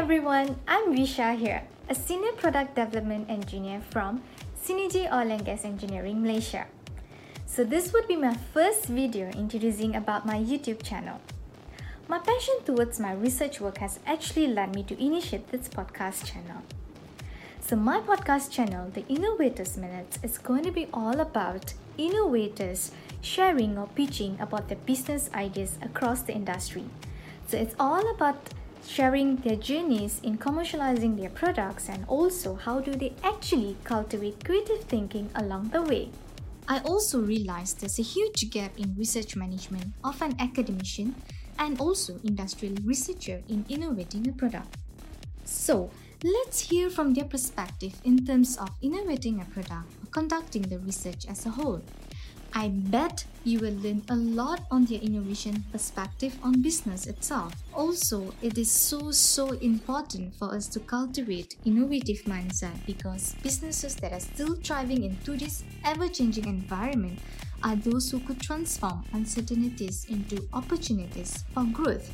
everyone, I'm Visha here, a senior product development engineer from Synergy Oil and Gas Engineering Malaysia. So this would be my first video introducing about my YouTube channel. My passion towards my research work has actually led me to initiate this podcast channel. So my podcast channel, The Innovators Minutes, is going to be all about innovators sharing or pitching about their business ideas across the industry. So it's all about sharing their journeys in commercializing their products and also how do they actually cultivate creative thinking along the way. I also realized there's a huge gap in research management of an academician and also industrial researcher in innovating a product. So, let's hear from their perspective in terms of innovating a product or conducting the research as a whole. I bet you will learn a lot on their innovation perspective on business itself. Also, it is so so important for us to cultivate innovative mindset because businesses that are still thriving in today's ever-changing environment are those who could transform uncertainties into opportunities for growth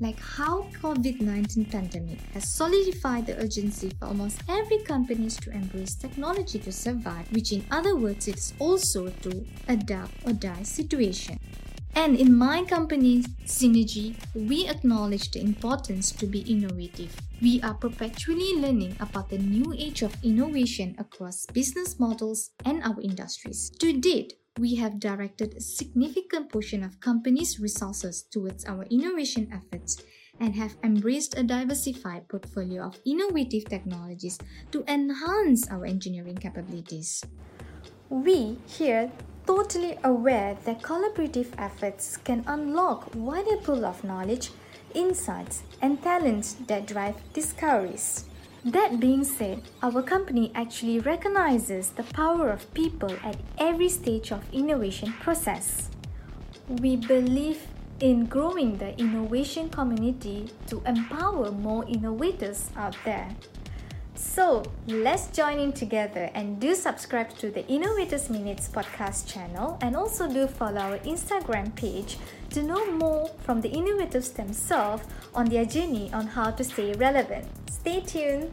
like how COVID-19 pandemic has solidified the urgency for almost every companies to embrace technology to survive, which in other words it's also to adapt or die situation. And in my company, Synergy, we acknowledge the importance to be innovative. We are perpetually learning about the new age of innovation across business models and our industries. To date, we have directed a significant portion of companies' resources towards our innovation efforts and have embraced a diversified portfolio of innovative technologies to enhance our engineering capabilities. We here totally aware that collaborative efforts can unlock wider pool of knowledge, insights, and talents that drive discoveries. That being said, our company actually recognizes the power of people at every stage of innovation process. We believe in growing the innovation community to empower more innovators out there. So let's join in together and do subscribe to the Innovators Minutes podcast channel and also do follow our Instagram page to know more from the innovators themselves on their journey on how to stay relevant. Stay tuned.